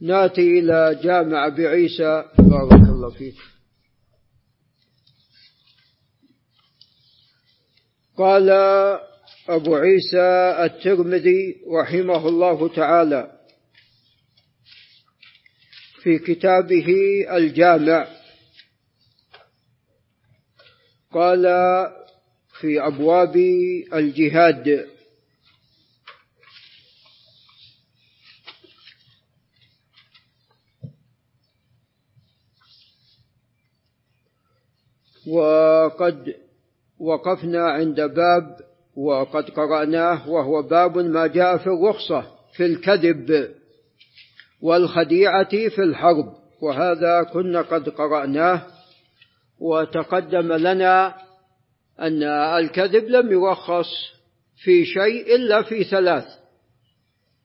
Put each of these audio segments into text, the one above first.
ناتي إلى جامع أبي عيسى. بارك الله فيك. قال أبو عيسى الترمذي رحمه الله تعالى في كتابه الجامع. قال في أبواب الجهاد. وقد وقفنا عند باب وقد قرأناه وهو باب ما جاء في الرخصة في الكذب والخديعة في الحرب وهذا كنا قد قرأناه وتقدم لنا أن الكذب لم يرخص في شيء إلا في ثلاث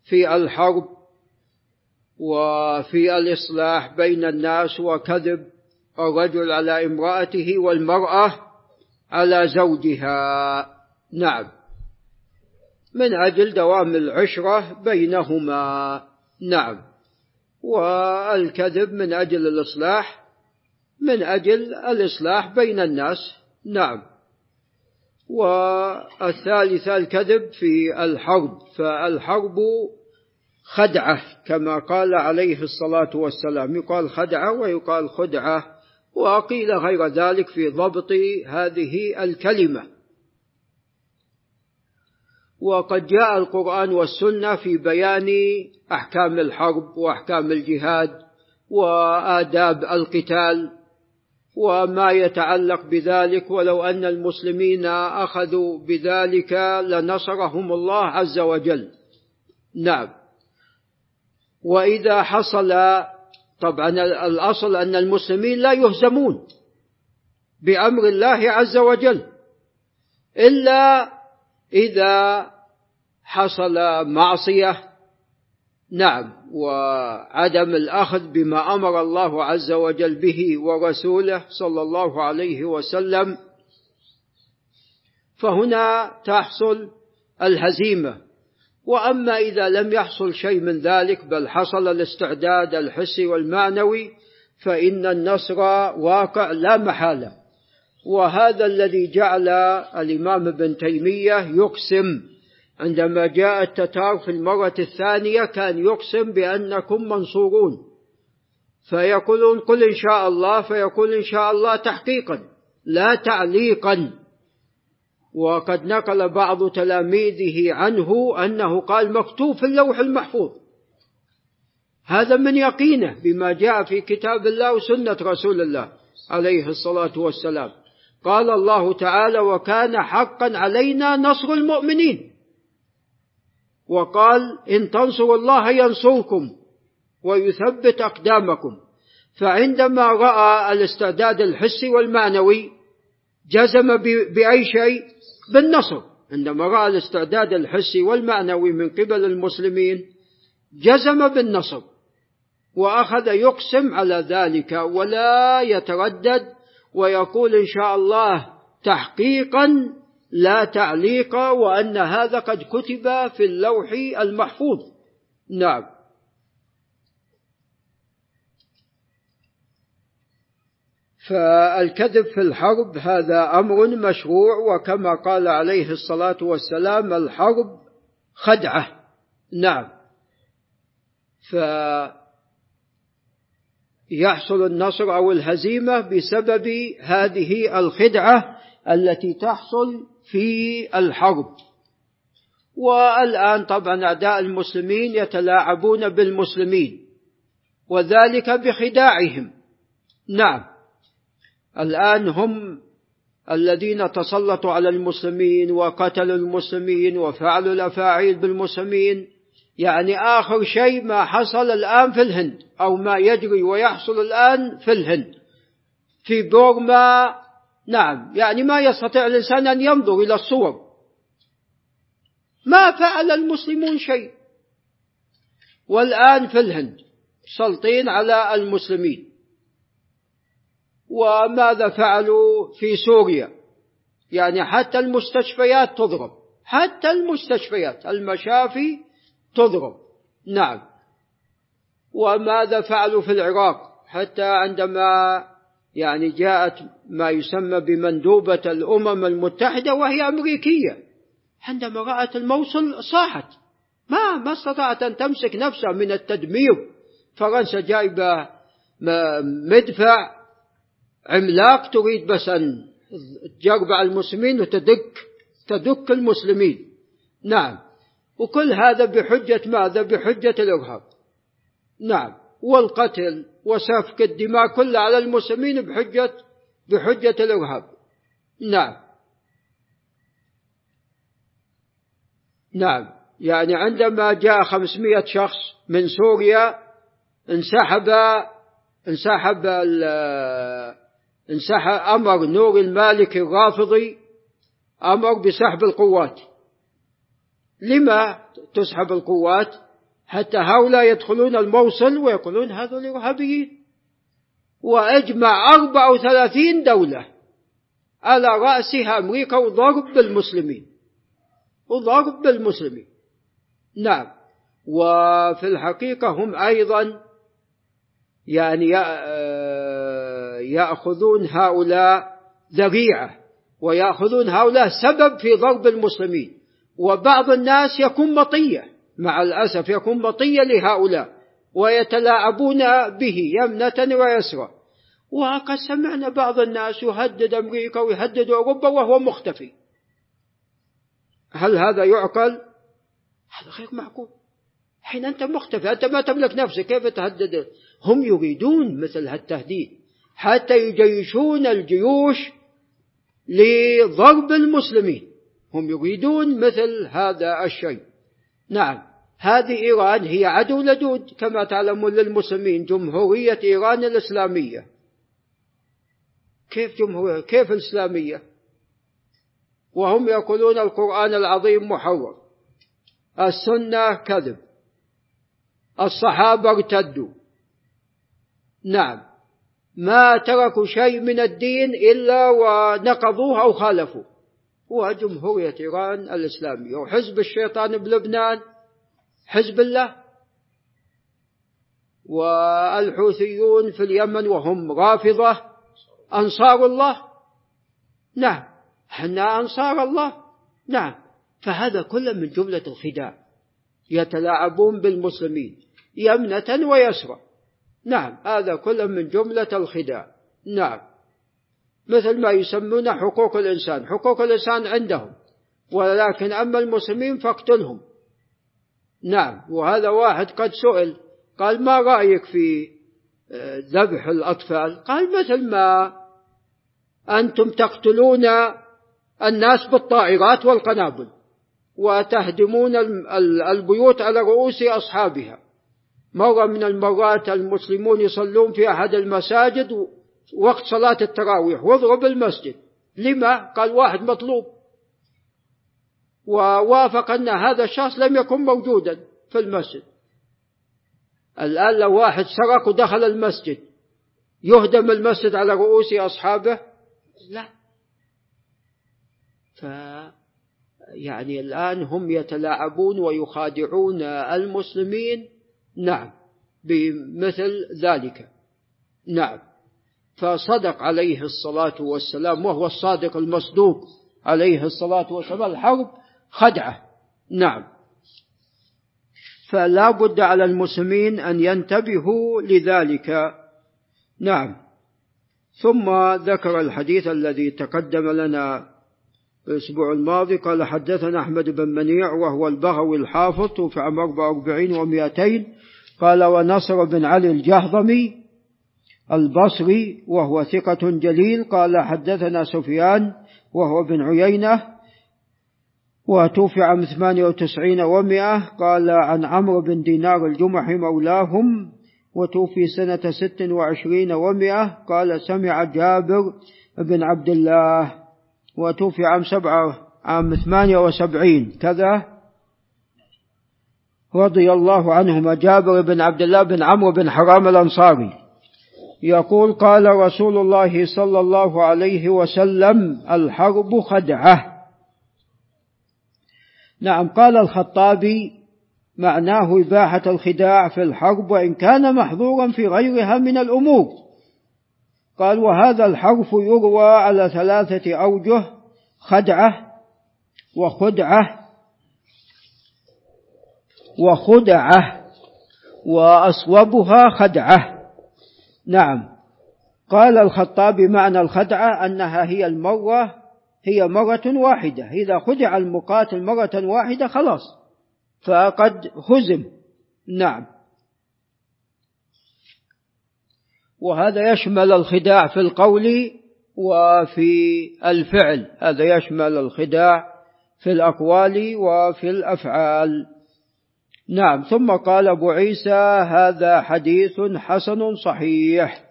في الحرب وفي الإصلاح بين الناس وكذب الرجل على امرأته والمرأة على زوجها. نعم. من أجل دوام العشرة بينهما. نعم. والكذب من أجل الإصلاح من أجل الإصلاح بين الناس. نعم. والثالثة الكذب في الحرب. فالحرب خدعة كما قال عليه الصلاة والسلام. يقال خدعة ويقال خدعة. وقيل غير ذلك في ضبط هذه الكلمة. وقد جاء القرآن والسنة في بيان أحكام الحرب وأحكام الجهاد وآداب القتال وما يتعلق بذلك ولو أن المسلمين أخذوا بذلك لنصرهم الله عز وجل. نعم. وإذا حصل طبعا الأصل أن المسلمين لا يهزمون بأمر الله عز وجل إلا إذا حصل معصية. نعم وعدم الأخذ بما أمر الله عز وجل به ورسوله صلى الله عليه وسلم. فهنا تحصل الهزيمة. وأما إذا لم يحصل شيء من ذلك بل حصل الاستعداد الحسي والمعنوي فإن النصر واقع لا محالة. وهذا الذي جعل الإمام ابن تيمية يقسم. عندما جاء التتار في المرة الثانية كان يقسم بأنكم منصورون. فيقولون قل إن شاء الله فيقول إن شاء الله تحقيقا لا تعليقا. وقد نقل بعض تلاميذه عنه أنه قال مكتوب في اللوح المحفوظ. هذا من يقينه بما جاء في كتاب الله وسنة رسول الله عليه الصلاة والسلام. قال الله تعالى وكان حقا علينا نصر المؤمنين وقال إن تنصروا الله ينصركم ويثبت أقدامكم فعندما رأى الاستعداد الحسي والمعنوي جزم بأي شيء؟ بالنصر. عندما رأى الاستعداد الحسي والمعنوي من قبل المسلمين جزم بالنصر وأخذ يقسم على ذلك ولا يتردد ويقول إن شاء الله تحقيقا لا تعليق وأن هذا قد كتب في اللوح المحفوظ. نعم. فالكذب في الحرب هذا أمر مشروع وكما قال عليه الصلاة والسلام الحرب خدعة. نعم. فيحصل النصر أو الهزيمة بسبب هذه الخدعة التي تحصل في الحرب. والآن طبعا أعداء المسلمين يتلاعبون بالمسلمين وذلك بخداعهم. نعم. الآن هم الذين تسلطوا على المسلمين وقتلوا المسلمين وفعلوا الأفاعيل بالمسلمين. يعني آخر شيء ما حصل الآن في الهند أو ما يجري ويحصل الآن في الهند. في بورما نعم يعني ما يستطيع الإنسان أن ينظر إلى الصور. ما فعل المسلمون شيء. والآن في الهند سلطين على المسلمين. وماذا فعلوا في سوريا؟ يعني حتى المستشفيات تضرب. حتى المستشفيات المشافي تضرب. نعم. وماذا فعلوا في العراق؟ حتى عندما يعني جاءت ما يسمى بمندوبة الأمم المتحدة وهي أمريكية. عندما رأت الموصل صاحت. ما ما استطاعت أن تمسك نفسها من التدمير. فرنسا جايبة مدفع عملاق تريد بس أن تجربع المسلمين وتدك تدك المسلمين. نعم. وكل هذا بحجة ماذا؟ بحجة الإرهاب. نعم. والقتل وسفك الدماء كلها على المسلمين بحجة بحجة الإرهاب. نعم. نعم. يعني عندما جاء خمسمائة شخص من سوريا انسحب انسحب انسحب أمر نور المالك الرافضي أمر بسحب القوات. لما تسحب القوات؟ حتى هؤلاء يدخلون الموصل ويقولون هذول إرهابيين وأجمع أربع وثلاثين دولة على رأسها أمريكا وضرب بالمسلمين وضرب بالمسلمين نعم. وفي الحقيقة هم أيضا يعني آه، يأخذون هؤلاء ذريعة ويأخذون هؤلاء سبب في ضرب المسلمين. وبعض الناس يكون مطية مع الأسف يكون مطية لهؤلاء ويتلاعبون به يمنة ويسرى وقد سمعنا بعض الناس يهدد أمريكا ويهدد أوروبا وهو مختفي. هل هذا يعقل؟ هذا غير معقول. حين أنت مختفي أنت ما تملك نفسك كيف تهدد؟ هم يريدون مثل هالتهديد. حتى يجيشون الجيوش لضرب المسلمين. هم يريدون مثل هذا الشيء. نعم هذه إيران هي عدو لدود كما تعلمون للمسلمين جمهورية إيران الإسلامية. كيف جمهورية؟ كيف الإسلامية؟ وهم يقولون القرآن العظيم محور السنة كذب. الصحابة ارتدوا. نعم. ما تركوا شيء من الدين إلا ونقضوه أو خالفوا. هو جمهورية إيران الإسلامية وحزب الشيطان بلبنان حزب الله. والحوثيون في اليمن وهم رافضة أنصار الله. نعم إحنا أنصار الله. نعم فهذا كله من جملة الخداع. يتلاعبون بالمسلمين يمنة ويسرى. نعم هذا كله من جملة الخداع. نعم. مثل ما يسمون حقوق الإنسان حقوق الإنسان عندهم ولكن أما المسلمين فاقتلهم. نعم وهذا واحد قد سئل قال ما رأيك في آه، ذبح الأطفال؟ قال مثل ما أنتم تقتلون الناس بالطائرات والقنابل وتهدمون البيوت على رؤوس أصحابها. مرة من المرات المسلمون يصلون في أحد المساجد وقت صلاة التراويح. واضرب المسجد لما؟ قال واحد مطلوب. ووافق أن هذا الشخص لم يكن موجودا في المسجد. الآن لو واحد سرق ودخل المسجد يهدم المسجد على رؤوس أصحابه؟ لا. ف يعني الآن هم يتلاعبون ويخادعون المسلمين. نعم بمثل ذلك. نعم. فصدق عليه الصلاة والسلام وهو الصادق المصدوق عليه الصلاة والسلام الحرب خدعة. نعم. فلا بد على المسلمين أن ينتبهوا لذلك. نعم. ثم ذكر الحديث الذي تقدم لنا الأسبوع الماضي قال حدثنا أحمد بن منيع وهو البغوي الحافظ توفي عام 44 و200 قال ونصر بن علي الجهضمي البصري وهو ثقة جليل قال حدثنا سفيان وهو بن عيينة وتوفي عام 98 ومئة قال عن عمرو بن دينار الجمحي مولاهم وتوفي سنة ست وعشرين ومئة قال سمع جابر بن عبد الله وتوفي عام سبعة عام ثمانية وسبعين. كذا. رضي الله عنهما جابر بن عبد الله بن عمرو بن حرام الأنصاري يقول قال رسول الله صلى الله عليه وسلم الحرب خدعة. نعم قال الخطابي معناه إباحة الخداع في الحرب وإن كان محظورا في غيرها من الأمور. قال وهذا الحرف يروى على ثلاثة أوجه خدعة وخدعة وخدعة وأصوبها خدعة. نعم. قال الخطابي معنى الخدعة أنها هي المرة هي مرة واحدة. إذا خدع المقاتل مرة واحدة خلاص فقد هزم. نعم. وهذا يشمل الخداع في القول وفي الفعل. هذا يشمل الخداع في الأقوال وفي الأفعال. نعم ثم قال أبو عيسى هذا حديث حسن صحيح.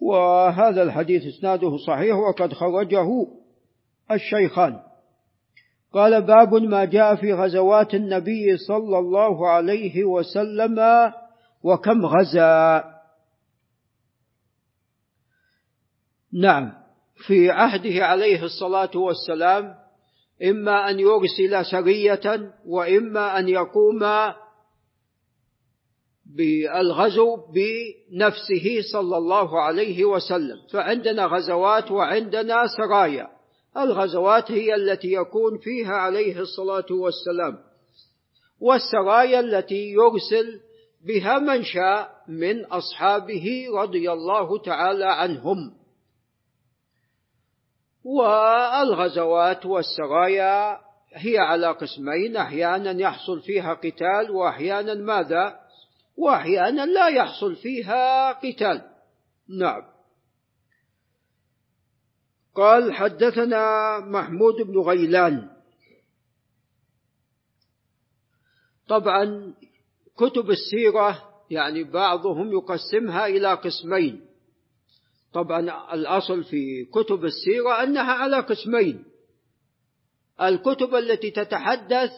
وهذا الحديث إسناده صحيح وقد خرجه الشيخان. قال باب ما جاء في غزوات النبي صلى الله عليه وسلم وكم غزا. نعم في عهده عليه الصلاة والسلام إما أن يرسل سريه وإما أن يقوم بالغزو بنفسه صلى الله عليه وسلم. فعندنا غزوات وعندنا سرايا. الغزوات هي التي يكون فيها عليه الصلاة والسلام. والسرايا التي يرسل بها من شاء من أصحابه رضي الله تعالى عنهم. والغزوات والسرايا هي على قسمين أحيانا يحصل فيها قتال وأحيانا ماذا؟ وأحيانا لا يحصل فيها قتال. نعم. قال حدثنا محمود بن غيلان. طبعا كتب السيرة يعني بعضهم يقسمها إلى قسمين. طبعا الأصل في كتب السيره أنها على قسمين. الكتب التي تتحدث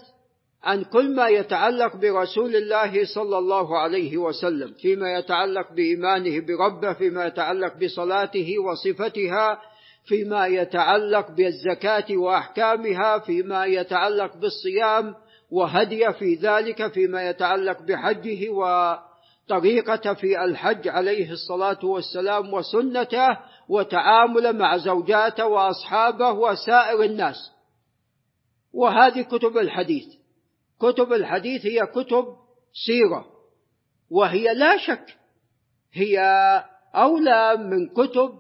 عن كل ما يتعلق برسول الله صلى الله عليه وسلم فيما يتعلق بإيمانه بربه فيما يتعلق بصلاته وصفتها فيما يتعلق بالزكاة وأحكامها فيما يتعلق بالصيام وهدي في ذلك فيما يتعلق بحجه وطريقه في الحج عليه الصلاة والسلام وسنته وتعامله مع زوجاته وأصحابه وسائر الناس. وهذه كتب الحديث. كتب الحديث هي كتب سيرة. وهي لا شك هي أولى من كتب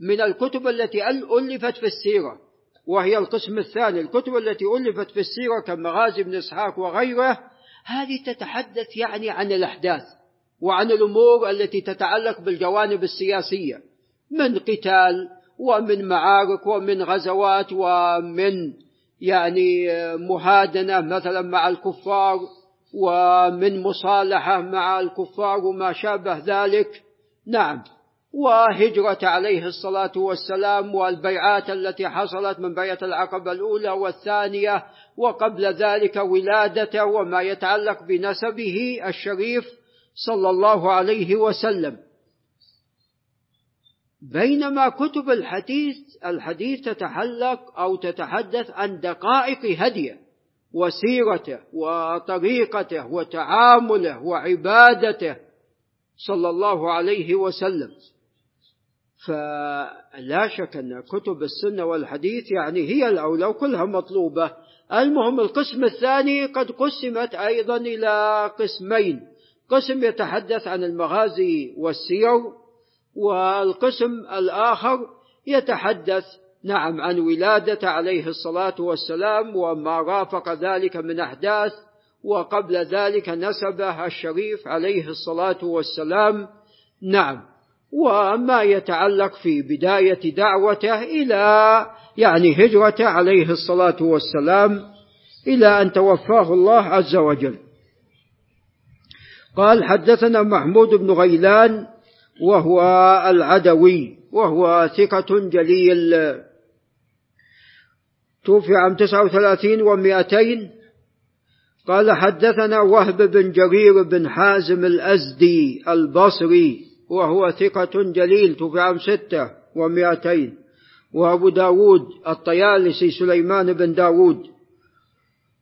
من الكتب التي ألفت في السيرة. وهي القسم الثاني الكتب التي ألفت في السيرة كمغازي بن إسحاق وغيره. هذه تتحدث يعني عن الأحداث. وعن الأمور التي تتعلق بالجوانب السياسية من قتال ومن معارك ومن غزوات ومن يعني مهادنة مثلا مع الكفار ومن مصالحة مع الكفار وما شابه ذلك. نعم. وهجرة عليه الصلاة والسلام والبيعات التي حصلت من بيعة العقبة الأولى والثانية وقبل ذلك ولادته وما يتعلق بنسبه الشريف صلى الله عليه وسلم. بينما كتب الحديث الحديث تتحلق أو تتحدث عن دقائق هديه وسيرته وطريقته وتعامله وعبادته صلى الله عليه وسلم. فلا شك أن كتب السنة والحديث يعني هي الأولى وكلها مطلوبة. المهم القسم الثاني قد قسمت أيضا إلى قسمين. قسم يتحدث عن المغازي والسير والقسم الآخر يتحدث نعم عن ولادة عليه الصلاة والسلام وما رافق ذلك من أحداث وقبل ذلك نسبه الشريف عليه الصلاة والسلام نعم. وما يتعلق في بداية دعوته إلى يعني هجرته عليه الصلاة والسلام إلى أن توفاه الله عز وجل. قال حدثنا محمود بن غيلان وهو العدوي وهو ثقة جليل. توفي عام تسعة وثلاثين ومائتين. قال حدثنا وهب بن جرير بن حازم الأزدي البصري وهو ثقة جليل. توفي عام ستة ومائتين. وأبو داود الطيالسي سليمان بن داود.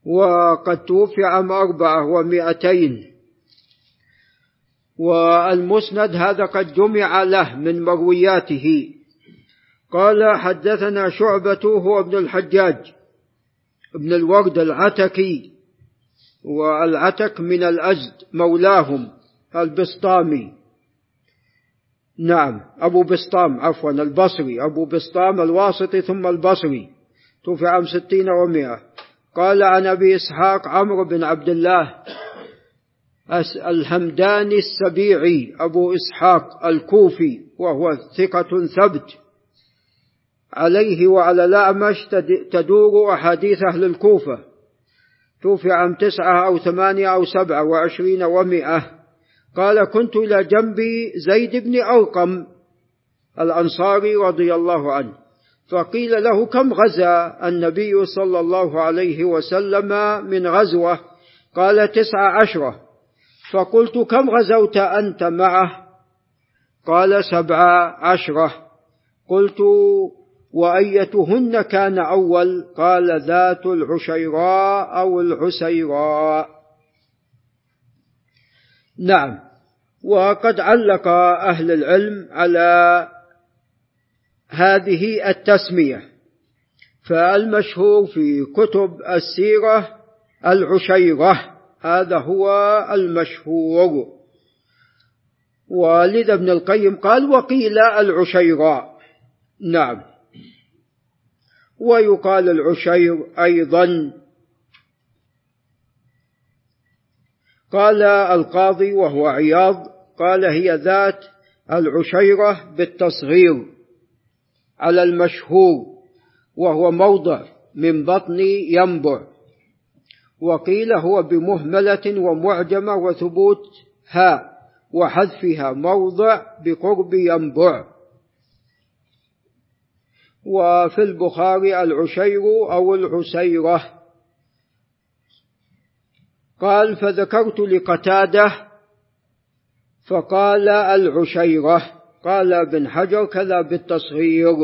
وقد توفي عام أربعة ومائتين. والمسند هذا قد جمع له من مروياته. قال حدثنا شعبة هو ابن الحجاج ابن الورد العتكي والعتك من الأزد مولاهم البسطامي. نعم أبو بسطام عفوا البصري أبو بسطام الواسطي ثم البصري. توفي عام ستين ومائة. قال عن أبي إسحاق عمرو بن عبد الله الهمداني السبيعي أبو إسحاق الكوفي وهو ثقة ثبت عليه وعلى الأعمش تدور أحاديث أهل الكوفة. توفي عام تسعة أو ثمانية أو سبعة وعشرين ومئة قال كنت إلى جنبي زيد بن أرقم الأنصاري رضي الله عنه فقيل له كم غزا النبي صلى الله عليه وسلم من غزوة؟ قال تسع عشرة. فقلت كم غزوت أنت معه؟ قال سبع عشرة قلت وأيتهن كان أول؟ قال ذات العشيراء أو العسيراء. نعم. وقد علق أهل العلم على هذه التسمية. فالمشهور في كتب السيرة العشيرة. هذا هو المشهور. ولذا ابن القيم قال وقيل العشيراء نعم. ويقال العشير أيضا. قال القاضي وهو عياض قال هي ذات العشيرة بالتصغير على المشهور وهو موضع من بطن ينبع وقيل هو بمهملة ومعجمة وثبوت ها وحذفها موضع بقرب ينبع. وفي البخاري العشير أو العسيرة. قال فذكرت لقتادة فقال العشيرة. قال ابن حجر كذا بالتصغير.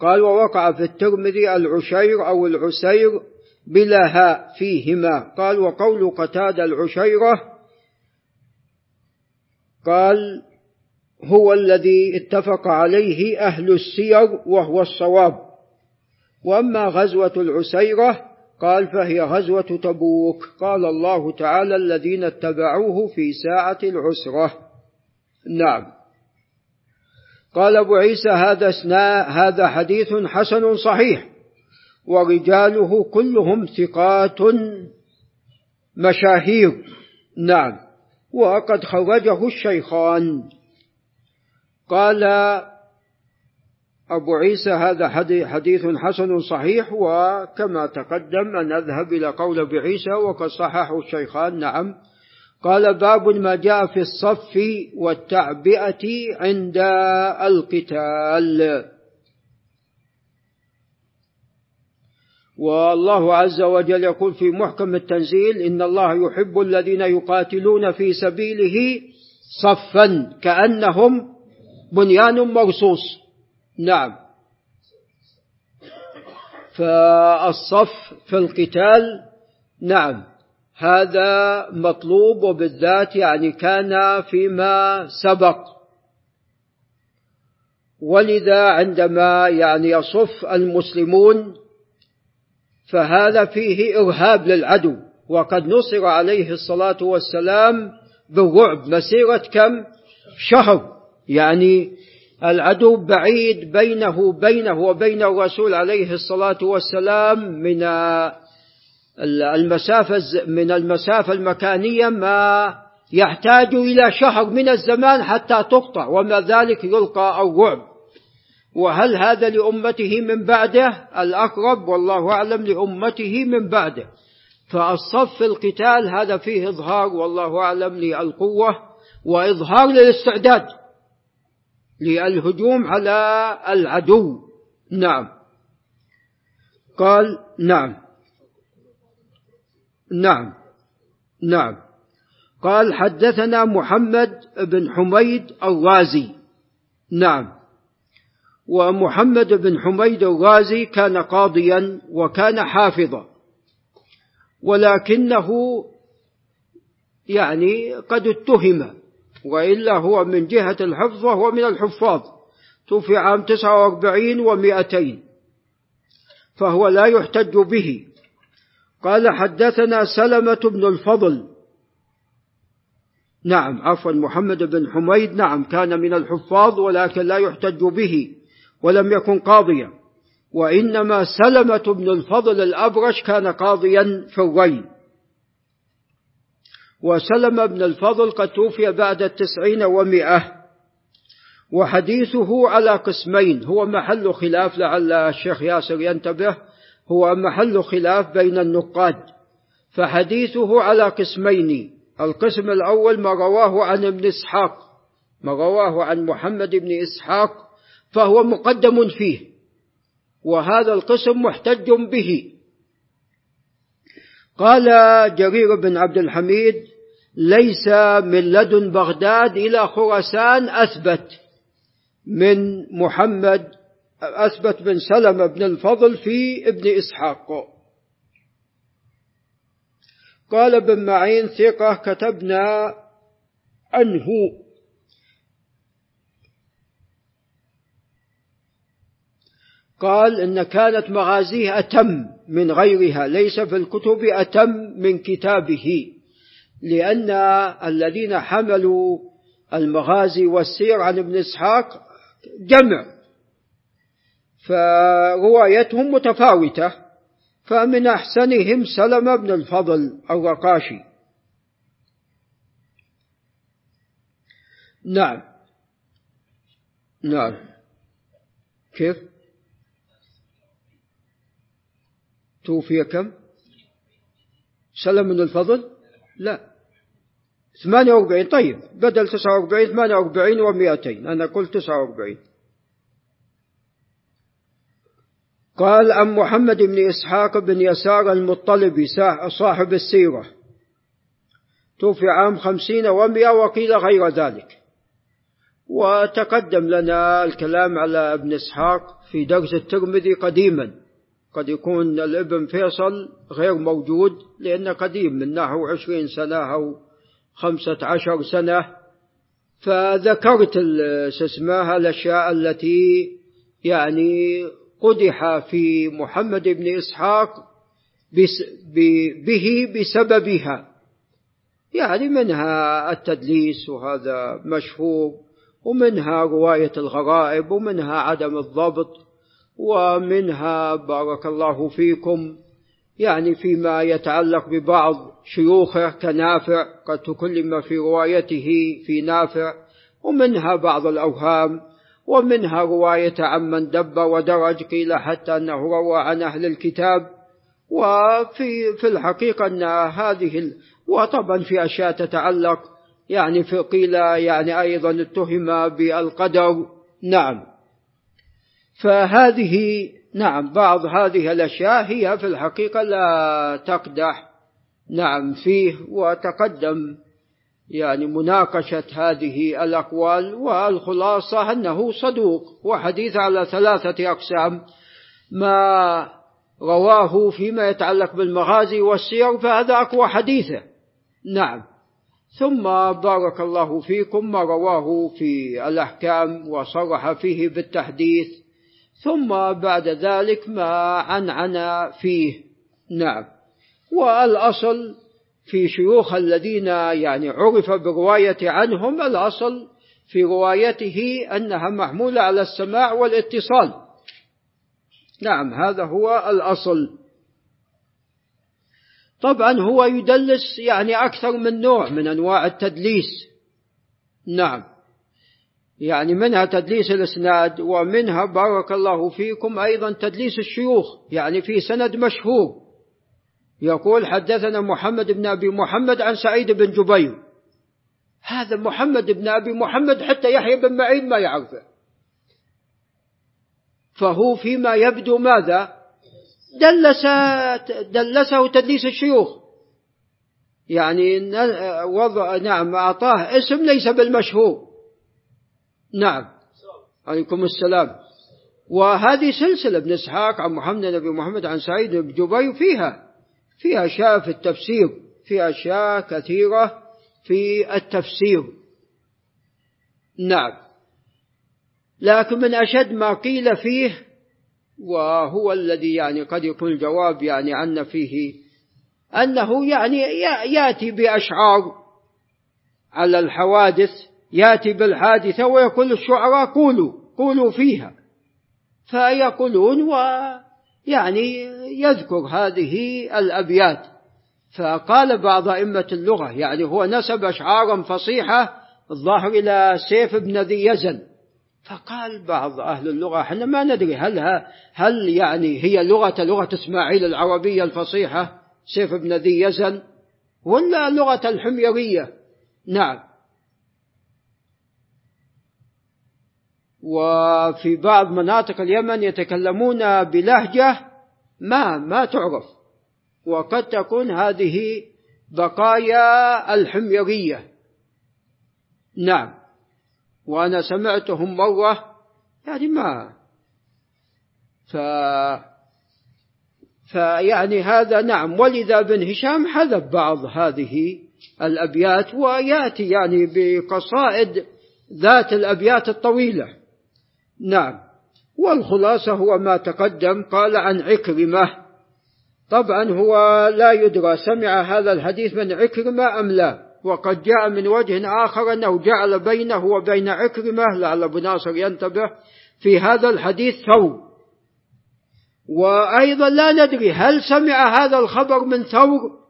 قال ووقع في الترمذي العشير أو العسير بلا هاء فيهما. قال وقول قتاد العشيرة قال هو الذي اتفق عليه أهل السير وهو الصواب. وأما غزوة العسيرة قال فهي غزوة تبوك. قال الله تعالى الذين اتبعوه في ساعة العسرة. نعم. قال أبو عيسى هذا هذا حديث حسن صحيح. ورجاله كلهم ثقات. مشاهير نعم. وقد خرجه الشيخان. قال أبو عيسى هذا حديث حسن صحيح وكما تقدم أن أذهب إلى قول أبي عيسى وقد صححه الشيخان نعم. قال باب ما جاء في الصف والتعبئة عند القتال. والله عز وجل يقول في محكم التنزيل إن الله يحب الذين يقاتلون في سبيله صفا كأنهم بنيان مرصوص. نعم. فالصف في القتال نعم. هذا مطلوب وبالذات يعني كان فيما سبق. ولذا عندما يعني يصف المسلمون فهذا فيه إرهاب للعدو. وقد نصر عليه الصلاة والسلام بالرعب مسيرة كم؟ شهر. يعني العدو بعيد بينه بينه وبين الرسول عليه الصلاة والسلام من المسافة من المسافة المكانية ما يحتاج إلى شهر من الزمان حتى تقطع وما ذلك يلقى الرعب وهل هذا لأمته من بعده؟ الأقرب والله أعلم لأمته من بعده. فالصف القتال هذا فيه إظهار والله أعلم للقوة وإظهار للاستعداد للهجوم على العدو. نعم. قال نعم. نعم. نعم. قال حدثنا محمد بن حميد الغازي نعم. ومحمد بن حميد الغازي كان قاضيا وكان حافظا. ولكنه يعني قد اتهم وإلا هو من جهة الحفظ وهو من الحفاظ. توفي عام تسعة وأربعين ومائتين فهو لا يحتج به. قال حدثنا سلمة بن الفضل. نعم عفوا محمد بن حميد نعم كان من الحفاظ ولكن لا يحتج به. ولم يكن قاضيا. وإنما سلمة بن الفضل الأبرش كان قاضيا في الري وسلم بن الفضل قد توفي بعد التسعين ومئة. وحديثه على قسمين. هو محل خلاف لعل الشيخ ياسر ينتبه. هو محل خلاف بين النقاد. فحديثه على قسمين. القسم الأول ما رواه عن ابن إسحاق. ما رواه عن محمد بن إسحاق فهو مقدم فيه. وهذا القسم محتج به. قال جرير بن عبد الحميد ليس من لدن بغداد إلى خراسان أثبت من محمد أثبت بن سلمة بن الفضل في ابن إسحاق. قال ابن معين ثقة كتبنا عنه. قال إن كانت مغازيه أتم من غيرها ليس في الكتب أتم من كتابه لأن الذين حملوا المغازي والسير عن ابن إسحاق جمع فروايتهم متفاوتة فمن أحسنهم سلم بن الفضل الرقاشي. نعم. نعم. كيف؟ توفي كم؟ سلم من الفضل؟ لا. ثمانية وأربعين. طيب بدل تسعة وأربعين ثمانية وأربعين ومئتين. أنا قلت تسعة وأربعين. قال عن محمد بن إسحاق بن يسار المطلبي صاحب السيرة. توفي عام خمسين ومئة وقيل غير ذلك. وتقدم لنا الكلام على ابن إسحاق في درس الترمذي قديما. قد يكون الابن فيصل غير موجود لأنه قديم من نحو عشرين سنة أو خمسة عشر سنة. فذكرت اسمها الأشياء التي يعني قدح في محمد بن إسحاق به بسببها. يعني منها التدليس وهذا مشهور ومنها رواية الغرائب ومنها عدم الضبط. ومنها بارك الله فيكم يعني فيما يتعلق ببعض شيوخه كنافع قد تكلم في روايته في نافع ومنها بعض الأوهام ومنها رواية عن من دب ودرج قيل حتى أنه روى عن أهل الكتاب وفي في الحقيقة أن هذه وطبعا في أشياء تتعلق يعني في قيل يعني أيضا اتهم بالقدر نعم. فهذه نعم بعض هذه الأشياء هي في الحقيقة لا تقدح نعم فيه وتقدم يعني مناقشة هذه الأقوال والخلاصة أنه صدوق وحديث على ثلاثة أقسام ما رواه فيما يتعلق بالمغازي والسير فهذا أقوى حديثه. نعم. ثم بارك الله فيكم ما رواه في الأحكام وصرح فيه بالتحديث. ثم بعد ذلك ما عنعن فيه. نعم. والأصل في شيوخ الذين يعني عرف بالرواية عنهم الأصل في روايته أنها محمولة على السماع والاتصال. نعم هذا هو الأصل. طبعا هو يدلس يعني أكثر من نوع من أنواع التدليس. نعم. يعني منها تدليس الإسناد ومنها بارك الله فيكم أيضا تدليس الشيوخ يعني في سند مشهور. يقول حدثنا محمد بن أبي محمد عن سعيد بن جبير. هذا محمد بن أبي محمد حتى يحيى بن معين ما يعرفه. فهو فيما يبدو ماذا؟ دلس دلسه تدليس الشيوخ. يعني وضع نعم أعطاه اسم ليس بالمشهور. نعم. عليكم السلام. وهذه سلسلة ابن إسحاق عن محمد بن محمد عن سعيد بن جبير فيها في أشياء في التفسير في أشياء كثيرة في التفسير. نعم. لكن من أشد ما قيل فيه وهو الذي يعني قد يكون الجواب يعني عنا فيه أنه يعني يأتي بأشعار على الحوادث يأتي بالحادثة ويقول الشعراء قولوا قولوا فيها. فيقولون ويعني يذكر هذه الأبيات. فقال بعض أئمة اللغة يعني هو نسب أشعارا فصيحة الظاهر إلى سيف بن ذي يزن. فقال بعض أهل اللغة إحنا ما ندري هل هل يعني هي لغة لغة إسماعيل العربية الفصيحة سيف بن ذي يزن ولا لغة الحميرية. نعم. وفي بعض مناطق اليمن يتكلمون بلهجة ما ما تعرف. وقد تكون هذه بقايا الحميرية. نعم. وأنا سمعتهم مرة يعني ما. ف فيعني هذا نعم. ولذا بن هشام حذف بعض هذه الأبيات ويأتي يعني بقصائد ذات الأبيات الطويلة. نعم. والخلاصة هو ما تقدم قال عن عكرمة. طبعا هو لا يدرى سمع هذا الحديث من عكرمة أم لا. وقد جاء من وجه آخر أنه جعل بينه وبين عكرمة لعل أبو ناصر ينتبه في هذا الحديث ثور وأيضا لا ندري هل سمع هذا الخبر من ثور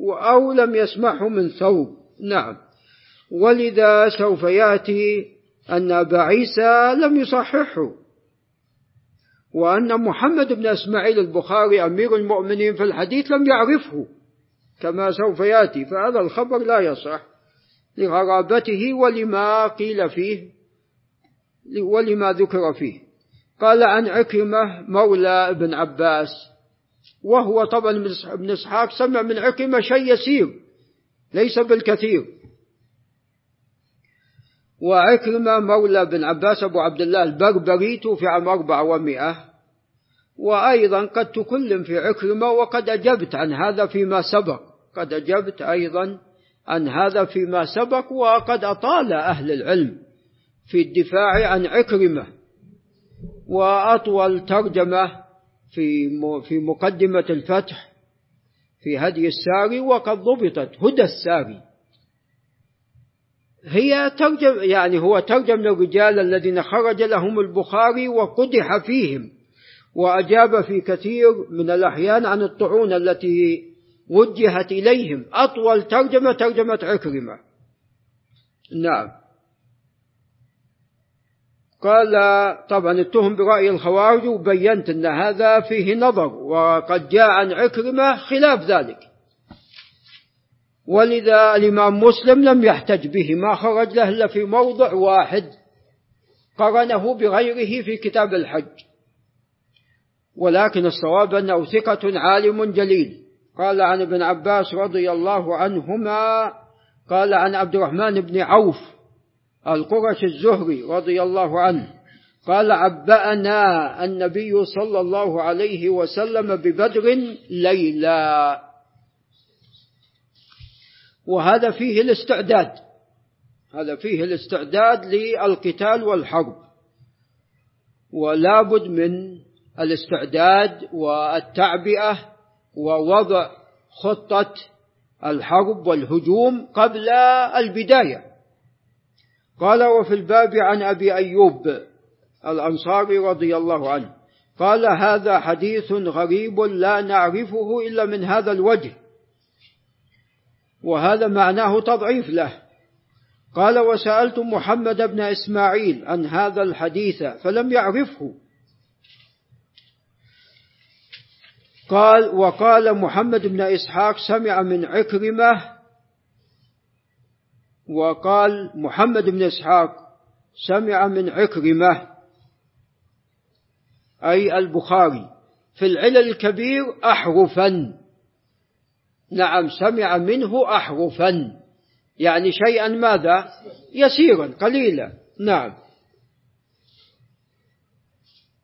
أو لم يسمعه من ثور نعم. ولذا سوف يأتي أن أبا عيسى لم يصححه وأن محمد بن إسماعيل البخاري أمير المؤمنين في الحديث لم يعرفه كما سوف يأتي فهذا الخبر لا يصح لغرابته ولما قيل فيه ولما ذكر فيه. قال عن عكرمة مولى ابن عباس وهو طبعا ابن إسحاق سمع من عكرمة شيء يسير ليس بالكثير وعكرمة مولى بن عباس أبو عبد الله البربري توفي عام أربعة ومائة وأيضا قد تكلم في عكرمة وقد أجبت عن هذا فيما سبق. قد أجبت أيضا عن هذا فيما سبق وقد أطال أهل العلم في الدفاع عن عكرمة. وأطول ترجمة في في مقدمة الفتح في هدي الساري وقد ضبطت هدى الساري. هي ترجم يعني هو ترجم للرجال الذين خرج لهم البخاري وقدح فيهم وأجاب في كثير من الأحيان عن الطعون التي وجهت إليهم. أطول ترجمة ترجمة عكرمة. نعم. قال طبعا اتهم برأي الخوارج وبينت أن هذا فيه نظر وقد جاء عن عكرمة خلاف ذلك. ولذا الإمام مسلم لم يحتج به ما خرج له إلا في موضع واحد قرنه بغيره في كتاب الحج. ولكن الصواب أنه ثقة عالم جليل. قال عن ابن عباس رضي الله عنهما قال عن عبد الرحمن بن عوف القرش الزهري رضي الله عنه قال عبأنا النبي صلى الله عليه وسلم ببدر ليلا. وهذا فيه الاستعداد. هذا فيه الاستعداد للقتال والحرب. ولا بد من الاستعداد والتعبئة ووضع خطة الحرب والهجوم قبل البداية. قال وفي الباب عن أبي أيوب الأنصاري رضي الله عنه قال هذا حديث غريب لا نعرفه إلا من هذا الوجه. وهذا معناه تضعيف له. قال وسألت محمد بن إسماعيل عن هذا الحديث فلم يعرفه. قال وقال محمد بن إسحاق سمع من عكرمة. وقال محمد بن إسحاق سمع من عكرمة أي البخاري. في العلل الكبير أحرفا. نعم سمع منه أحرفا. يعني شيئا ماذا؟ يسيرا قليلا. نعم.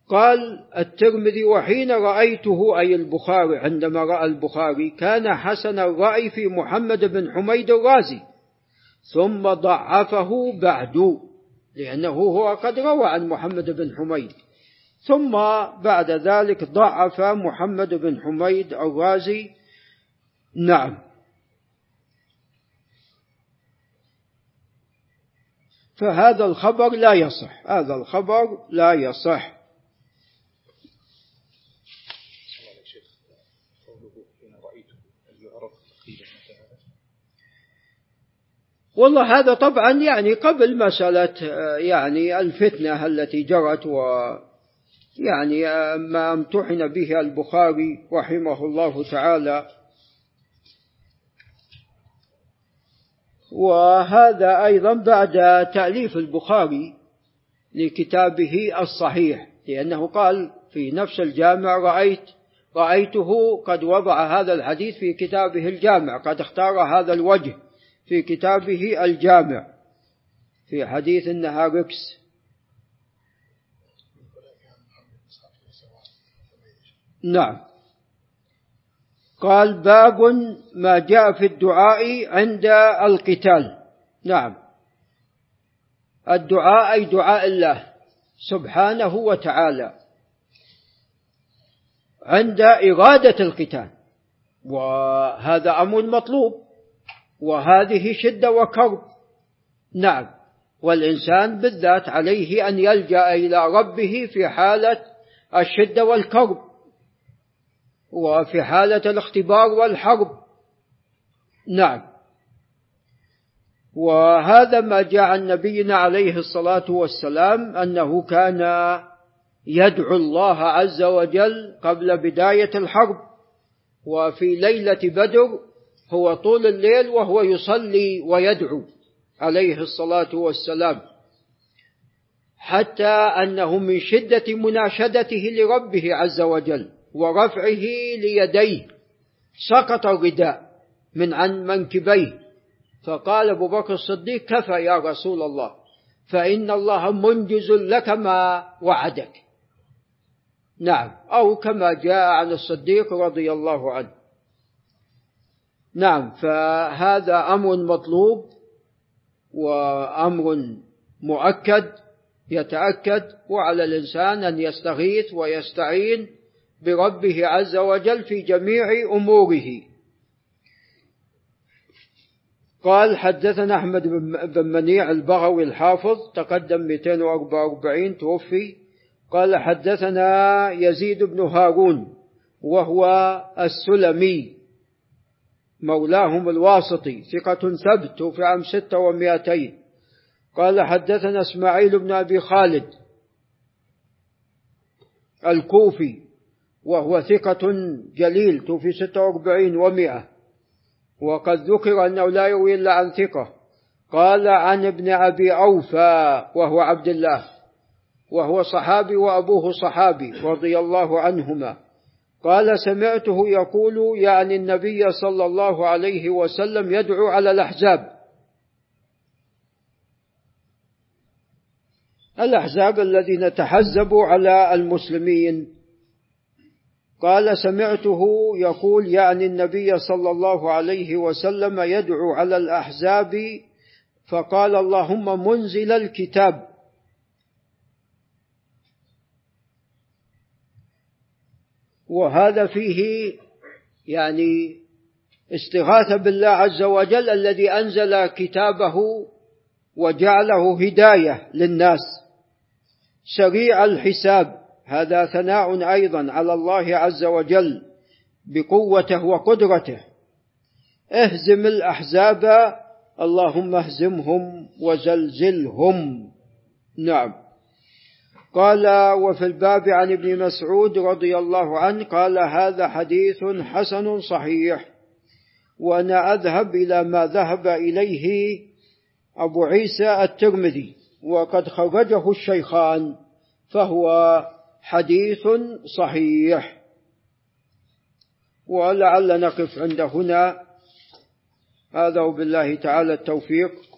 قال الترمذي وحين رأيته أي البخاري عندما رأى البخاري كان حسن الرأي في محمد بن حميد الرازي ثم ضعفه بعد لأنه هو قد روى عن محمد بن حميد. ثم بعد ذلك ضعف محمد بن حميد الرازي نعم. فهذا الخبر لا يصح هذا الخبر لا يصح. والله هذا طبعا يعني قبل مسألة يعني الفتنة التي جرت و يعني ما امتحن به البخاري رحمه الله تعالى. وهذا أيضا بعد تأليف البخاري لكتابه الصحيح لأنه قال في نفس الجامع رأيت رأيته قد وضع هذا الحديث في كتابه الجامع قد اختار هذا الوجه في كتابه الجامع. في حديث انها ركس. نعم. قال باب ما جاء في الدعاء عند القتال. نعم. الدعاء أي دعاء الله سبحانه وتعالى. عند اراده القتال. وهذا أمر مطلوب. وهذه شدة وكرب. نعم. والإنسان بالذات عليه أن يلجأ إلى ربه في حالة الشدة والكرب. وفي حالة الاختبار والحرب. نعم. وهذا ما جاء عن نبينا عليه الصلاة والسلام أنه كان يدعو الله عز وجل قبل بداية الحرب. وفي ليلة بدر هو طول الليل وهو يصلي ويدعو عليه الصلاة والسلام. حتى أنه من شدة مناشدته لربه عز وجل. ورفعه ليديه. سقط الرداء من عن منكبيه. فقال أبو بكر الصديق كفى يا رسول الله فإن الله منجز لك ما وعدك. نعم أو كما جاء عن الصديق رضي الله عنه. نعم فهذا أمر مطلوب وأمر مؤكد يتأكد وعلى الإنسان أن يستغيث ويستعين بربه عز وجل في جميع أموره. قال حدثنا أحمد بن منيع البغوي الحافظ تقدم 244 توفي. قال حدثنا يزيد بن هارون وهو السلمي مولاهم الواسطي ثقة ثبت في عام ستة ومائتين قال حدثنا إسماعيل بن أبي خالد الكوفي وهو ثقة جليل توفي ستة وأربعين ومائة. وقد ذكر أنه لا يروي إلا عن ثقة. قال عن ابن أبي أوفى وهو عبد الله وهو صحابي وأبوه صحابي رضي الله عنهما. قال سمعته يقول يعني النبي صلى الله عليه وسلم يدعو على الأحزاب. الأحزاب الذين تحزبوا على المسلمين. قال سمعته يقول يعني النبي صلى الله عليه وسلم يدعو على الأحزاب فقال اللهم منزل الكتاب. وهذا فيه يعني استغاثة بالله عز وجل الذي أنزل كتابه وجعله هداية للناس سريع الحساب. هذا ثناء أيضا على الله عز وجل بقوته وقدرته. اهزم الأحزاب اللهم اهزمهم وزلزلهم. نعم. قال وفي الباب عن ابن مسعود رضي الله عنه قال هذا حديث حسن صحيح وأنا أذهب إلى ما ذهب إليه أبو عيسى الترمذي وقد خرجه الشيخان فهو حديث صحيح. ولعل نقف عند هنا. هذا وبالله تعالى التوفيق.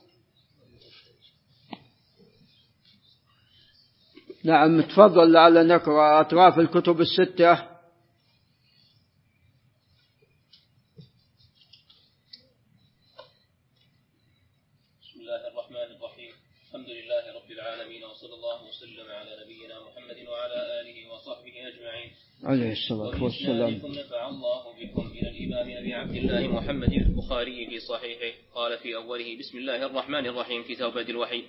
نعم تفضل لعل نقرأ أطراف الكتب الستة بسم الله الرحمن الرحيم الحمد لله رب العالمين وصلى الله وسلم على نبينا محمد وعلى آله وصحبه أجمعين عليه الصلاة والسلام. نفع الله بكم إلى الإمام أبي عبد الله محمد البخاري في صحيحه. قال في أوله بسم الله الرحمن الرحيم كتاب بدء الوحي.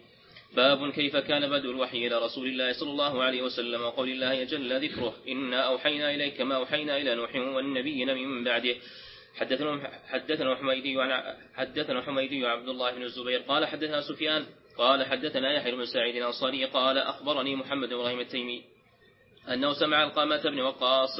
باب كيف كان بدء الوحي إلى رسول الله صلى الله عليه وسلم. وقول الله جل ذكره إنا أوحينا إليك ما أوحينا إلى نوح والنبيين من بعده. حدثنا حدثنا حميدي عن حدثنا حميدي عبد الله بن الزبير. قال حدثنا سفيان قال حدثنا يحيى بن سعيد الأنصاري قال أخبرني محمد بن إبراهيم التيمي. أنه سمع القامة بن وقاص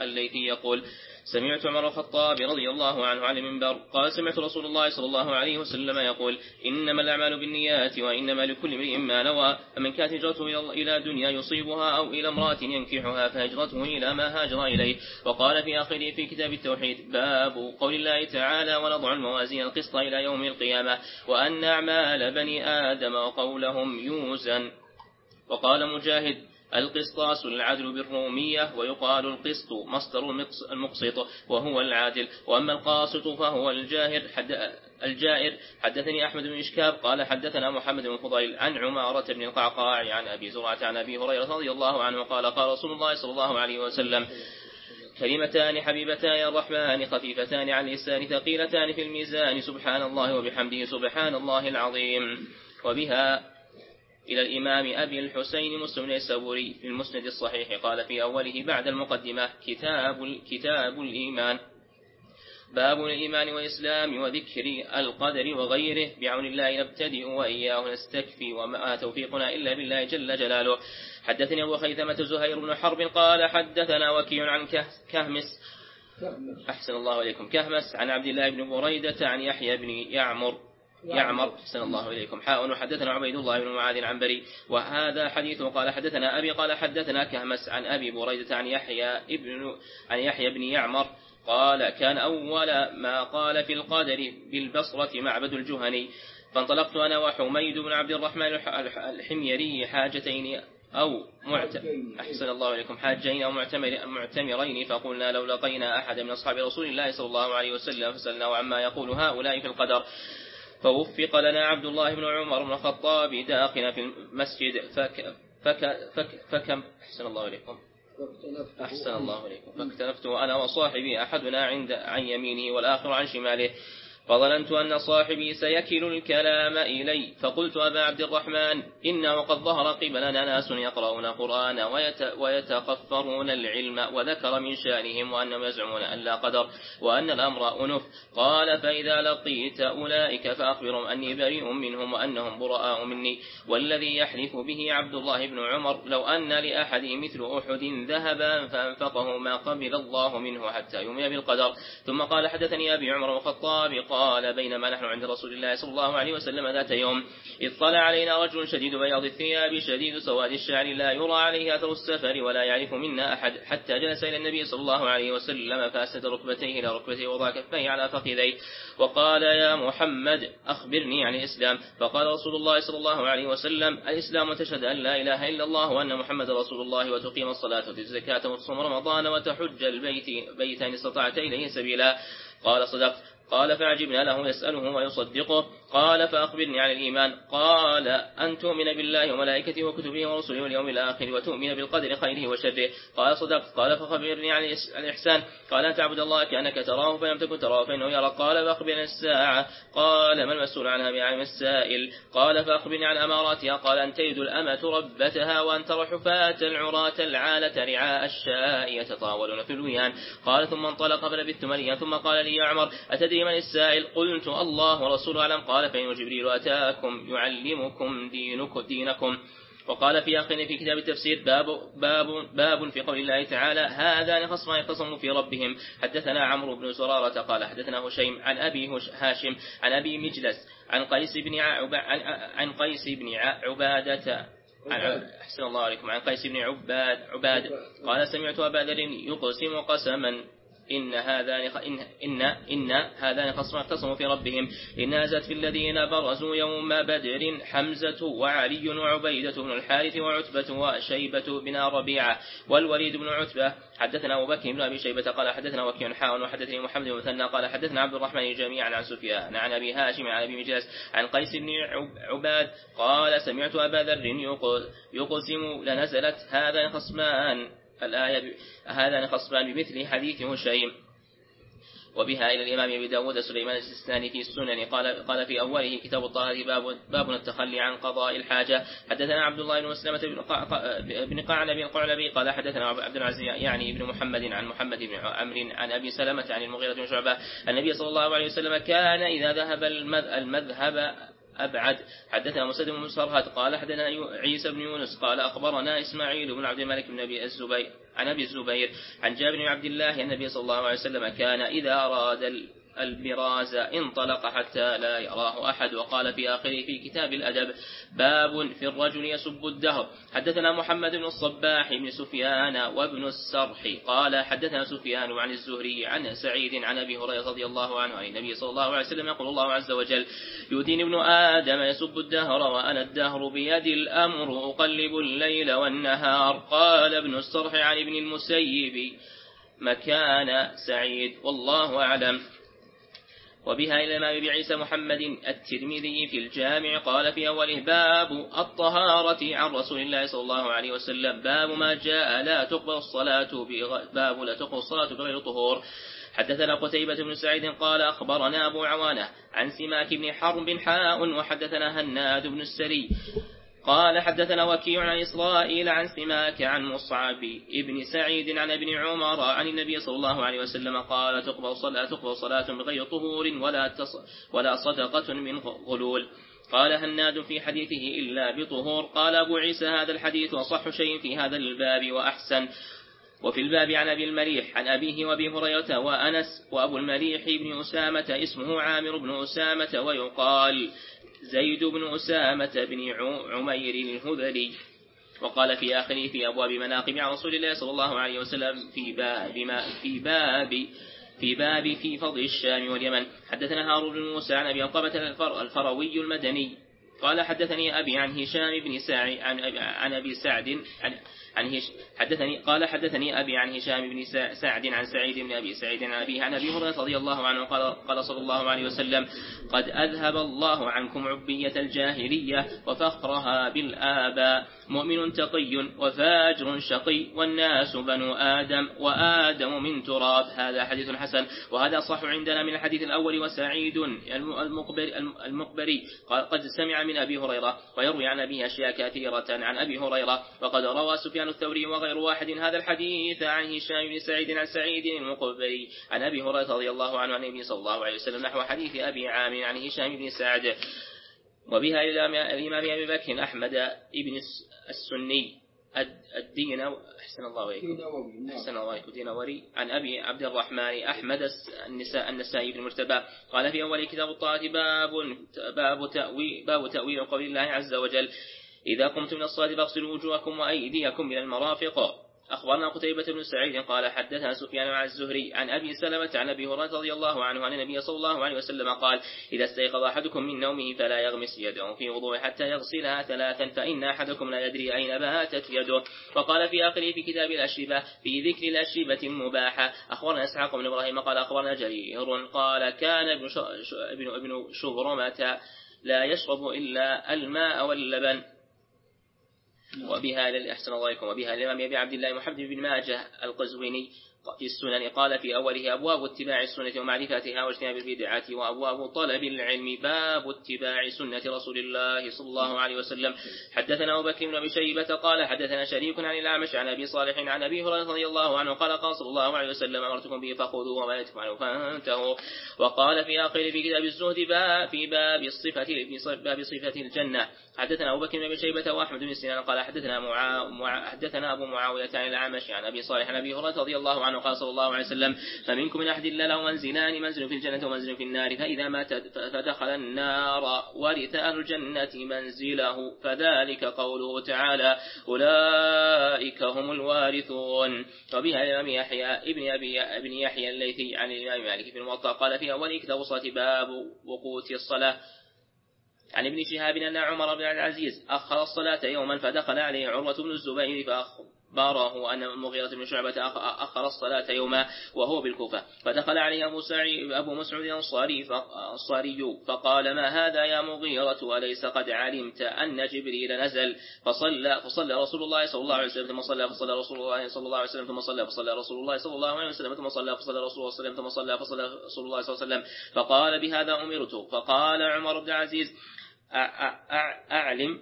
الليثي يقول سمعت عمر الخطاب رضي الله عنه على المنبر قال سمعت رسول الله صلى الله عليه وسلم يقول إنما الأعمال بالنيات وإنما لكل امرئ ما نوى فمن كانت هجرته إلى دنيا يصيبها أو إلى امرأة ينكحها فهجرته إلى ما هاجر إليه. وقال في آخره في كتاب التوحيد باب قول الله تعالى ونضع الموازين القسط إلى يوم القيامة وأن أعمال بني آدم وقولهم يوزن. وقال مجاهد القسطاس العدل بالرومية ويقال القسط مصدر المقسط وهو العادل وأما القاسط فهو الجاهر. حد الجائر. حدثني أحمد بن إشكاب قال حدثنا محمد بن فضيل عن عمارة بن القعقاع عن أبي زرعة عن أبي هريرة رضي الله عنه قال قال رسول الله صلى الله عليه وسلم كلمتان حبيبتان الرحمن خفيفتان عن اللسان ثقيلتان في الميزان سبحان الله وبحمده سبحان الله العظيم. وبها إلى الإمام أبي الحسين مسلم السبوري في المسند الصحيح. قال في أوله بعد المقدمة كتاب كتاب الإيمان. باب الإيمان والإسلام وذكر القدر وغيره. بعون الله نبتدئ وإياه نستكفي وما توفيقنا إلا بالله جل جلاله. حدثني أبو خيثمة زهير بن حرب قال حدثنا وكيع عن كهمس. أحسن الله إليكم. كهمس عن عبد الله بن بريدة عن يحيى بن يعمر. يعمر. أحسن الله إليكم. حاء وحدثنا عبيد الله بن معاذ عن بري. وهذا حديث قال حدثنا أبي قال حدثنا كهمس عن أبي بريدة عن يحيى ابن عن يحيى بن يعمر. قال كان أول ما قال في القدر بالبصرة معبد الجهني. فانطلقت أنا وحميد بن عبد الرحمن الحميري حاجتين أو معت... أحسن الله إليكم. حاجين أو معتمر... معتمرين. فقلنا لو لقينا أحد من أصحاب رسول الله صلى الله عليه وسلم فسألناه عما يقول هؤلاء في القدر. فوفق لنا عبد الله بن عمر بن الخطاب داخل في المسجد فك فك فك فكم؟ أحسن الله إليكم. أحسن الله إليكم. فاكتنفت أنا وصاحبي أحدنا عند عن يمينه والآخر عن شماله. فظننت أن صاحبي سيكل الكلام إلي فقلت أبا عبد الرحمن إنه قد ظهر قبلنا ناس يقرؤون القرآن ويتقفرون العلم وذكر من شأنهم وأنهم يزعمون أن لا قدر وأن الأمر أنف. قال فإذا لقيت أولئك فأخبرهم أني بريء منهم وأنهم براء مني. والذي يحلف به عبد الله بن عمر لو أن لأحد مثل أحد ذهبا فأنفقه ما قبل الله منه حتى يؤمن بالقدر. ثم قال حدثني أبي عمر الخطاب قال بينما نحن عند رسول الله صلى الله عليه وسلم ذات يوم اطلع علينا رجل شديد بياض الثياب شديد سواد الشعر لا يرى عليه أثر السفر ولا يعرف منا أحد حتى جلس إلى النبي صلى الله عليه وسلم فأسد ركبتيه إلى ركبتيه وضع كفيه على فخذيه وقال يا محمد أخبرني عن الإسلام. فقال رسول الله صلى الله عليه وسلم الإسلام تشهد أن لا إله إلا الله وأن محمد رسول الله وتقيم الصلاة وتزكى الزكاة وتصوم رمضان وتحج البيت بيت إن استطعت إليه سبيلا. قال صدقت قال فعجبنا له يسأله ويصدقه. قال فأخبرني عن الإيمان. قال أن تؤمن بالله وملائكته وكتبه ورسله واليوم الآخر وتؤمن بالقدر خيره وشره. قال صدقت قال فأخبرني عن الإحسان. قال أن تعبد الله كأنك تراه فلم تكن تراه فإنه يرى. قال فأخبرني الساعة. قال ما المسؤول عنها بعلم السائل؟ قال فأخبرني عن أماراتها. قال أن تجد الأمة ربتها وأن ترى حفاة العراة العالة رعاء الشاء يتطاولون في الويان. قال ثم انطلق فلبثت مليا ثم قال لي يا عمر أتدري من السائل؟ قلت الله ورسوله أعلم. قال قال فإن جبريل أتاكم يعلمكم دينكم, دينكم. وقال في آخر في كتاب التفسير باب, باب, باب في قول الله تعالى هذان خصمان اختصموا في ربهم. حدثنا عمرو بن زرارة قال حدثنا هشيم عن أبي هاشم عن أبي مجلس عن قيس بن عن, قيس بن عبادة. أحسن الله عليكم. عن قيس بن عباد عباد. قال سمعت أبا ذر يقسم قسما. إن هذان إن إن إن هذان خصمان اختصموا في ربهم. إن نازت في الذين برزوا يوم بدر حمزة وعلي وعبيدة بن الحارث وعتبة وشيبة بن ربيعة والوليد بن عتبة. حدثنا أبو بكر بن أبي شيبة قال حدثنا وكيع حاون وحدثني محمد بن مثنى قال حدثنا عبد الرحمن جميعا عن سفيان عن أبي هاشم عن أبي مجلس عن قيس بن عباد قال سمعت أبا ذر يقسم لنزلت هذا خصمان. الآية هذا خصمان بمثل حديث هشيم. وبها إلى الإمام أبي داود سليمان السيستاني في السنن. قال قال في أوله كتاب الطهارة باب باب التخلي عن قضاء الحاجة. حدثنا عبد الله بن مسلمة بن قعنب القعنبي قال حدثنا عبد العزيز يعني ابن محمد عن محمد بن عمرو عن أبي سلمة عن المغيرة بن شعبة. النبي صلى الله عليه وسلم كان إذا ذهب المذهب أبعد. حدثنا مسد بن مسرهد قال حدثنا عيسى بن يونس قال أخبرنا إسماعيل بن عبد الملك بن أبي الزبير عن أبي الزبير عن جابر بن عبد الله النبي صلى الله عليه وسلم كان إذا أراد البراز انطلق حتى لا يراه أحد. وقال في آخره في كتاب الأدب باب في الرجل يسب الدهر. حدثنا محمد بن الصباح بن سفيان وابن السرح. قال حدثنا سفيان عن الزهري عن سعيد عن أبي هريرة رضي الله عنه عن النبي صلى الله عليه وسلم يقول الله عز وجل يؤذيني ابن آدم يسب الدهر وأنا الدهر بيدي الأمر أقلب الليل والنهار. قال ابن السرح عن ابن المسيب مكان سعيد والله أعلم. وبها إلى الإمام بعيسى محمد الترمذي في الجامع قال في أوله باب الطهارة عن رسول الله صلى الله عليه وسلم. باب ما جاء لا تقبل الصلاة باب لا تقبل الصلاة بغير طهور. حدثنا قتيبة بن سعيد قال أخبرنا أبو عوانة عن سماك بن حرب حاء وحدثنا هناد بن السري. قال حدثنا وكيع عن إسرائيل عن سماك عن مصعب ابن سعيد عن ابن عمر عن النبي صلى الله عليه وسلم قال تقبل صلاة تقبل صلاة بغير طهور ولا تص ولا صدقة من غلول. قال هناد في حديثه إلا بطهور؟ قال أبو عيسى هذا الحديث أصح شيء في هذا الباب وأحسن. وفي الباب عن أبي المليح عن أبيه وأبي هريرة وأنس وأبو المليح بن أسامة اسمه عامر بن أسامة ويقال زيد بن أسامة بن عمير الهذلي. وقال في آخره في أبواب مناقب عن رسول الله صلى الله عليه وسلم في باب ما في باب في باب في فضل الشام واليمن. حدثنا هارون بن موسى عن أبي عقبة الفروي المدني. قال حدثني أبي عن هشام بن سعد عن, عن أبي سعد عن عن هش حدثني قال حدثني أبي عن هشام بن سعد عن سعيد بن أبي سعيد عن أبيه عن أبي هريرة رضي الله عنه قال قال صلى الله عليه وسلم قد أذهب الله عنكم عبية الجاهلية وفخرها بالآباء مؤمن تقي وفاجر شقي والناس بنو آدم وآدم من تراب. هذا حديث حسن وهذا صح عندنا من الحديث الأول وسعيد المقبري, المقبري قد سمع من أبي هريرة ويروي عن أبيه أشياء كثيرة عن أبي هريرة وقد روى سفيان الثوري وغير واحد. هذا الحديث عن هشام بن سعيد عن سعيد المقبري عن أبي هريرة رضي الله عنه عن النبي صلى الله عليه وسلم نحو حديث أبي عامر عن هشام بن سعد. وبها إلى الإمام أبي بكر أحمد بن السني الدين أحسن الله إليكم. أحسن الله إليكم. دينوري عن أبي عبد الرحمن أحمد النساء النسائي بن المرتبى قال في أول كتاب الطاعة باب باب تأويل باب تأويل قول الله عز وجل. إذا قمتم من الصلاة فاغسلوا وجوهكم وأيديكم إلى المرافق. أخبرنا قتيبة بن سعيد قال حدثنا سفيان عن الزهري عن أبي سلمة عن أبي هريرة رضي الله عنه عن النبي صلى الله عليه وسلم قال إذا استيقظ أحدكم من نومه فلا يغمس يده في وضوء حتى يغسلها ثلاثا فإن أحدكم لا يدري أين باتت يده. وقال في آخره في كتاب الأشربة في ذكر الأشربة المباحة. أخبرنا إسحاق بن إبراهيم قال أخبرنا جرير قال كان ابن شبرمة لا يشرب إلا الماء واللبن. وبها أحسن الله عليكم وبها الإمام أبي عبد الله محمد بن ماجه القزويني في السنن قال في أوله أبواب اتباع السنة ومعرفتها واجتناب البدعة وأبواب طلب العلم باب اتباع سنة رسول الله صلى الله عليه وسلم. حدثنا أبو بكر بن أبي شيبة قال حدثنا شريك عن الأعمش عن أبي صالح عن أبي هريرة رضي الله عنه قال قال صلى الله عليه وسلم أمرتكم به فخذوا وما يتفعلوا فانتهوا. وقال في آخر في كتاب الزهد في باب الصفة باب صفة الجنة. حدثنا أبو بكر بن أبي شيبة وأحمد بن سنان قال حدثنا معا... حدثنا أبو معاوية عن الأعمش عن أبي صالح عن أبي هريرة رضي الله عنه قال صلى الله عليه وسلم فمنكم من أحد الله له منزلان منزل في الجنة ومنزل في النار فإذا مات فدخل النار ورث أهل الجنة منزله فذلك قوله تعالى أولئك هم الوارثون. وبها الإمام يحيى ابن أبي ابن يحيى الليثي عن الإمام مالك في الموطأ قال في أول كتاب الصلاة باب وقوت الصلاة. عن ابن شهاب أن عمر بن العزيز أخر الصلاة يوما فدخل عليه عروة بن الزبير فأخر باره أن المغيرة بن شعبة أخر الصلاة يوما وهو بالكوفة. فدخل عليه أبو, سعي أبو مسعود الأنصاري فقال ما هذا يا مغيرة؟ أليس قد علمت أن جبريل نزل؟ فصلى فصلى رسول الله صلى الله عليه وسلم ثم صلى فصلى رسول الله صلى الله عليه وسلم ثم صلى فصلى رسول الله صلى الله عليه وسلم ثم صلى فصلى رسول الله صلى الله عليه وسلم ثم صلى فصلى رسول الله صلى الله عليه وسلم. فقال بهذا أمرت. فقال عمر بن العزيز أعلم.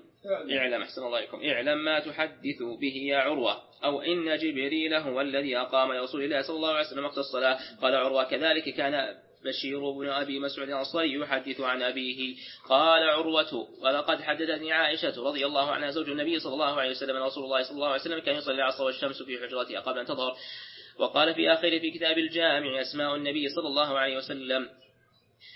أعلم. أحسن الله عليكم إعلم ما تحدث به يا عروة. أو إن جبريل هو الذي أقام رسول الله صلى الله عليه وسلم وقت الصلاة. قال عروة كذلك كان بشير بن أبي مسعود الأنصاري يحدث عن أبيه. قال عروة ولقد حدثتني عائشة رضي الله عنها زوج النبي صلى الله عليه وسلم رسول الله صلى الله عليه وسلم كان يصلي العصر والشمس في حجرتها قبل أن تظهر. وقال في آخر في كتاب الجامع أسماء النبي صلى الله عليه وسلم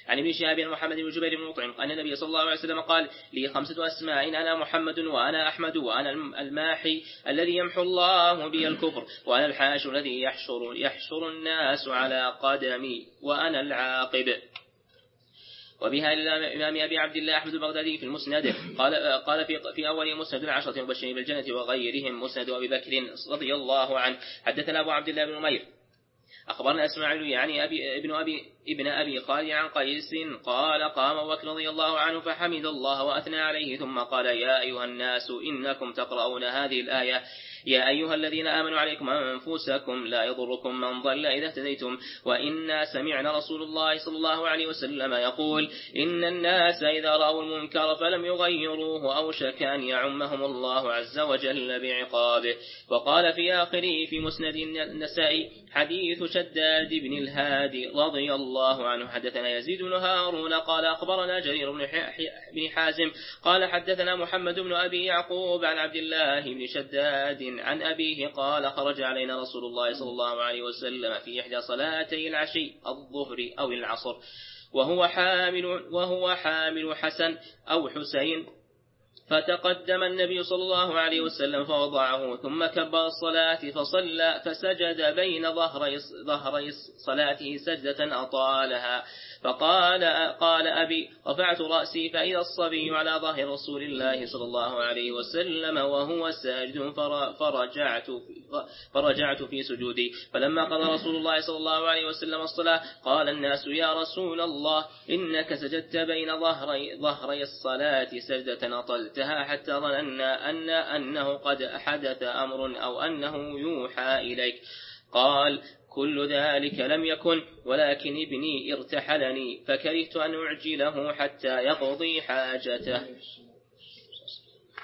عن ابن شهاب محمد بن جبير بن مطعم أن النبي صلى الله عليه وسلم قال لي خمسة أسماء أنا محمد وأنا أحمد وأنا الماحي الذي يمحو الله بي الكفر وأنا الحاش الذي يحشر يحشر الناس على قدمي وأنا العاقب. وبها الإمام أبي عبد الله أحمد البغدادي في المسند قال قال في في أول مسند العشرة المبشرين بالجنة وغيرهم مسند أبي بكر رضي الله عنه. حدثنا أبو عبد الله بن نمير أخبرنا إسماعيل يعني أبي ابن أبي ابن أبي خالد عن قيس قال قام أبو بكر رضي الله عنه فحمد الله وأثنى عليه ثم قال يا أيها الناس إنكم تقرؤون هذه الآية يا أيها الذين آمنوا عليكم أنفسكم لا يضركم من ضل إذا اهتديتم وإنا سمعنا رسول الله صلى الله عليه وسلم يقول إن الناس إذا رأوا المنكر فلم يغيروه أوشك أن يعمهم الله عز وجل بعقابه وقال في آخره في مسند النسائي حديث شداد بن الهادي رضي الله عنه حدثنا يزيد بن هارون قال أخبرنا جرير بن حازم قال حدثنا محمد بن أبي يعقوب عن عبد الله بن شداد عن أبيه قال خرج علينا رسول الله صلى الله عليه وسلم في إحدى صلاتي العشي الظهر أو العصر. وهو حامل وهو حامل حسن أو حسين. فتقدم النبي صلى الله عليه وسلم فوضعه ثم كبر الصلاة فصلى فسجد بين ظهري ظهري صلاته سجدة أطالها. فقال قال أبي رفعت رأسي فإذا الصبي على ظهر رسول الله صلى الله عليه وسلم وهو ساجد فرجعت فرجعت في سجودي. فلما قضى رسول الله صلى الله عليه وسلم الصلاة قال الناس يا رسول الله إنك سجدت بين ظهري ظهري الصلاة سجدة أطلتها حتى ظننا أن أنه قد حدث أمر أو أنه يوحى إليك. قال كل ذلك لم يكن ولكن ابني ارتحلني فكرهت أن أعجله حتى يقضي حاجته.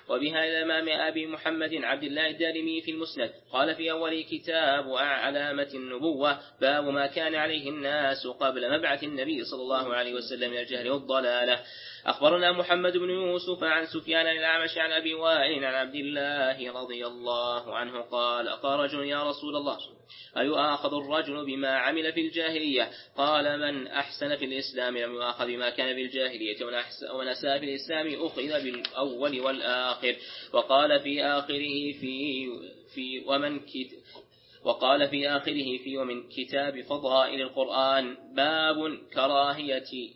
وبها إلى الإمام أبي محمد عبد الله الدارمي في المسند. قال في أول كتاب علامة النبوة باب ما كان عليه الناس قبل مبعث النبي صلى الله عليه وسلم من الجهل والضلالة. أخبرنا محمد بن يوسف عن سفيان الأعمش عن أبي وائل عن عبد الله رضي الله عنه قال قال رجل يا رسول الله أيؤاخذ الرجل بما عمل في الجاهلية؟ قال من أحسن في الإسلام لم يؤاخذ بما كان في الجاهلية ومن أساء في الإسلام أخذ بالأول والآخر. وقال في آخره في في ومن كت وقال في آخره في ومن كتاب فضائل القرآن باب كراهية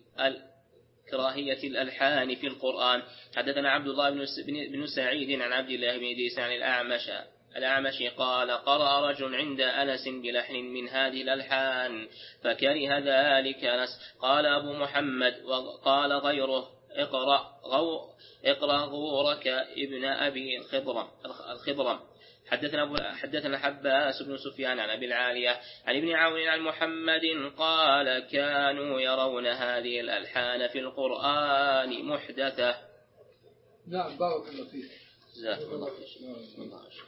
كراهية الألحان في القرآن. حدثنا عبد الله بن سعيد عن عبد الله بن إدريس عن الأعمش الأعمش قال قرأ رجل عند أنس بلحن من هذه الألحان فكره ذلك أنس. قال أبو محمد وقال غيره اقرأ غو اقرأ غورك ابن أبي خضرم الخضرم. حدثنا أبو حدثنا حباس بن سفيان عن أبي العالية عن ابن عون عن محمد قال كانوا يرون هذه الألحان في القرآن محدثة. نعم بارك الله فيك. جزاك الله خير.